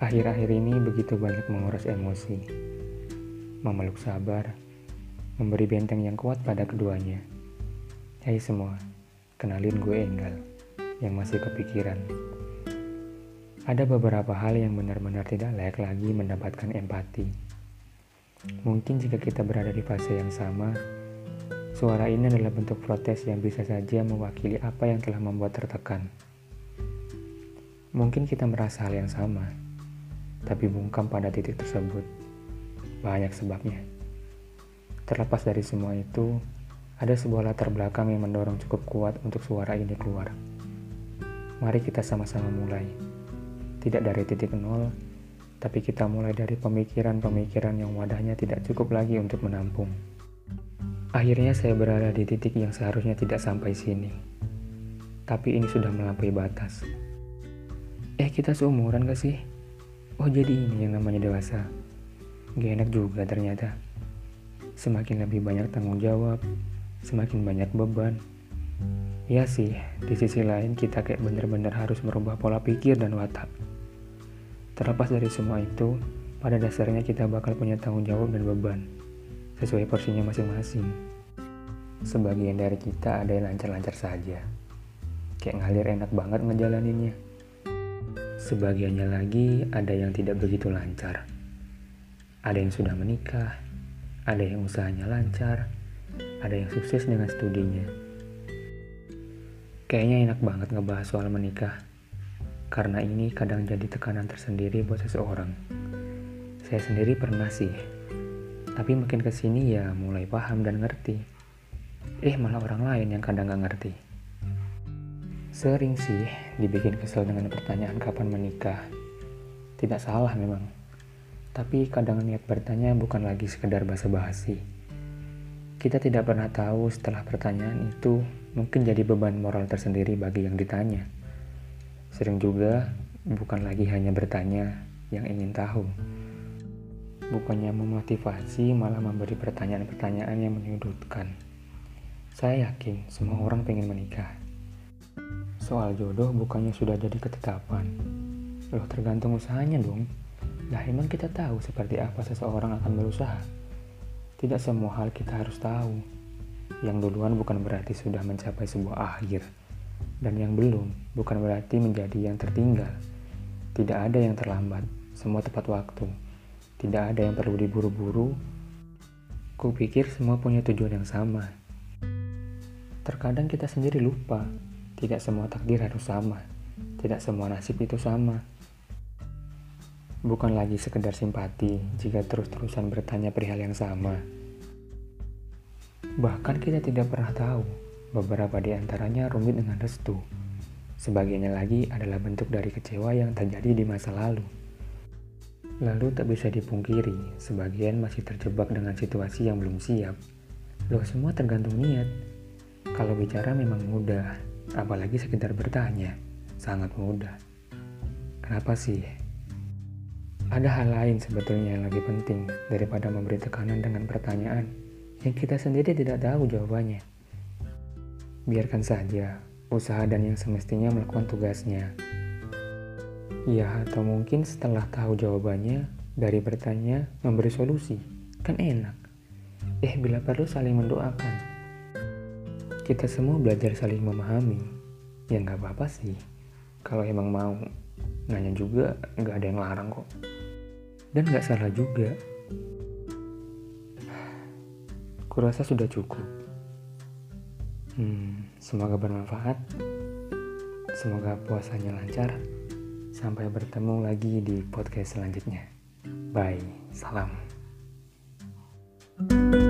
Akhir-akhir ini begitu banyak menguras emosi, memeluk sabar, memberi benteng yang kuat pada keduanya. Hai semua, kenalin gue Enggal, yang masih kepikiran. Ada beberapa hal yang benar-benar tidak layak lagi mendapatkan empati. Mungkin jika kita berada di fase yang sama, suara ini adalah bentuk protes yang bisa saja mewakili apa yang telah membuat tertekan. Mungkin kita merasa hal yang sama, tapi bungkam pada titik tersebut. Banyak sebabnya. Terlepas dari semua itu, ada sebuah latar belakang yang mendorong cukup kuat untuk suara ini keluar. Mari kita sama-sama mulai. Tidak dari titik nol, tapi kita mulai dari pemikiran-pemikiran yang wadahnya tidak cukup lagi untuk menampung. Akhirnya saya berada di titik yang seharusnya tidak sampai sini. Tapi ini sudah melampaui batas. Eh kita seumuran gak sih? Oh jadi ini yang namanya dewasa. Gak enak juga ternyata. Semakin lebih banyak tanggung jawab, semakin banyak beban. Ya sih, di sisi lain kita kayak bener-bener harus merubah pola pikir dan watak. Terlepas dari semua itu, pada dasarnya kita bakal punya tanggung jawab dan beban, sesuai porsinya masing-masing. Sebagian dari kita ada yang lancar-lancar saja, kayak ngalir enak banget ngejalaninnya. Sebagiannya lagi ada yang tidak begitu lancar. Ada yang sudah menikah, ada yang usahanya lancar, ada yang sukses dengan studinya. Kayaknya enak banget ngebahas soal menikah, karena ini kadang jadi tekanan tersendiri buat seseorang. Saya sendiri pernah sih, tapi makin ke sini ya mulai paham dan ngerti. Eh malah orang lain yang kadang gak ngerti. Sering sih dibikin kesel dengan pertanyaan kapan menikah. Tidak salah memang. Tapi kadang niat bertanya bukan lagi sekedar basa-basi. Kita tidak pernah tahu setelah pertanyaan itu mungkin jadi beban moral tersendiri bagi yang ditanya. Sering juga bukan lagi hanya bertanya yang ingin tahu. Bukannya memotivasi malah memberi pertanyaan-pertanyaan yang menyudutkan. Saya yakin semua orang pengen menikah Soal jodoh bukannya sudah jadi ketetapan. Loh tergantung usahanya dong. Lah emang kita tahu seperti apa seseorang akan berusaha. Tidak semua hal kita harus tahu. Yang duluan bukan berarti sudah mencapai sebuah akhir. Dan yang belum bukan berarti menjadi yang tertinggal. Tidak ada yang terlambat, semua tepat waktu. Tidak ada yang perlu diburu-buru. Kupikir semua punya tujuan yang sama. Terkadang kita sendiri lupa tidak semua takdir harus sama. Tidak semua nasib itu sama. Bukan lagi sekedar simpati jika terus-terusan bertanya perihal yang sama. Bahkan kita tidak pernah tahu beberapa di antaranya rumit dengan restu. Sebagiannya lagi adalah bentuk dari kecewa yang terjadi di masa lalu. Lalu tak bisa dipungkiri, sebagian masih terjebak dengan situasi yang belum siap. Loh semua tergantung niat. Kalau bicara memang mudah, Apalagi sekedar bertanya, sangat mudah. Kenapa sih? Ada hal lain sebetulnya yang lebih penting daripada memberi tekanan dengan pertanyaan yang kita sendiri tidak tahu jawabannya. Biarkan saja usaha dan yang semestinya melakukan tugasnya. Ya, atau mungkin setelah tahu jawabannya, dari bertanya memberi solusi. Kan enak. Eh, bila perlu saling mendoakan kita semua belajar saling memahami. Ya nggak apa-apa sih. Kalau emang mau nanya juga nggak ada yang larang kok. Dan nggak salah juga. Kurasa sudah cukup. Hmm, semoga bermanfaat. Semoga puasanya lancar. Sampai bertemu lagi di podcast selanjutnya. Bye. Salam. thank you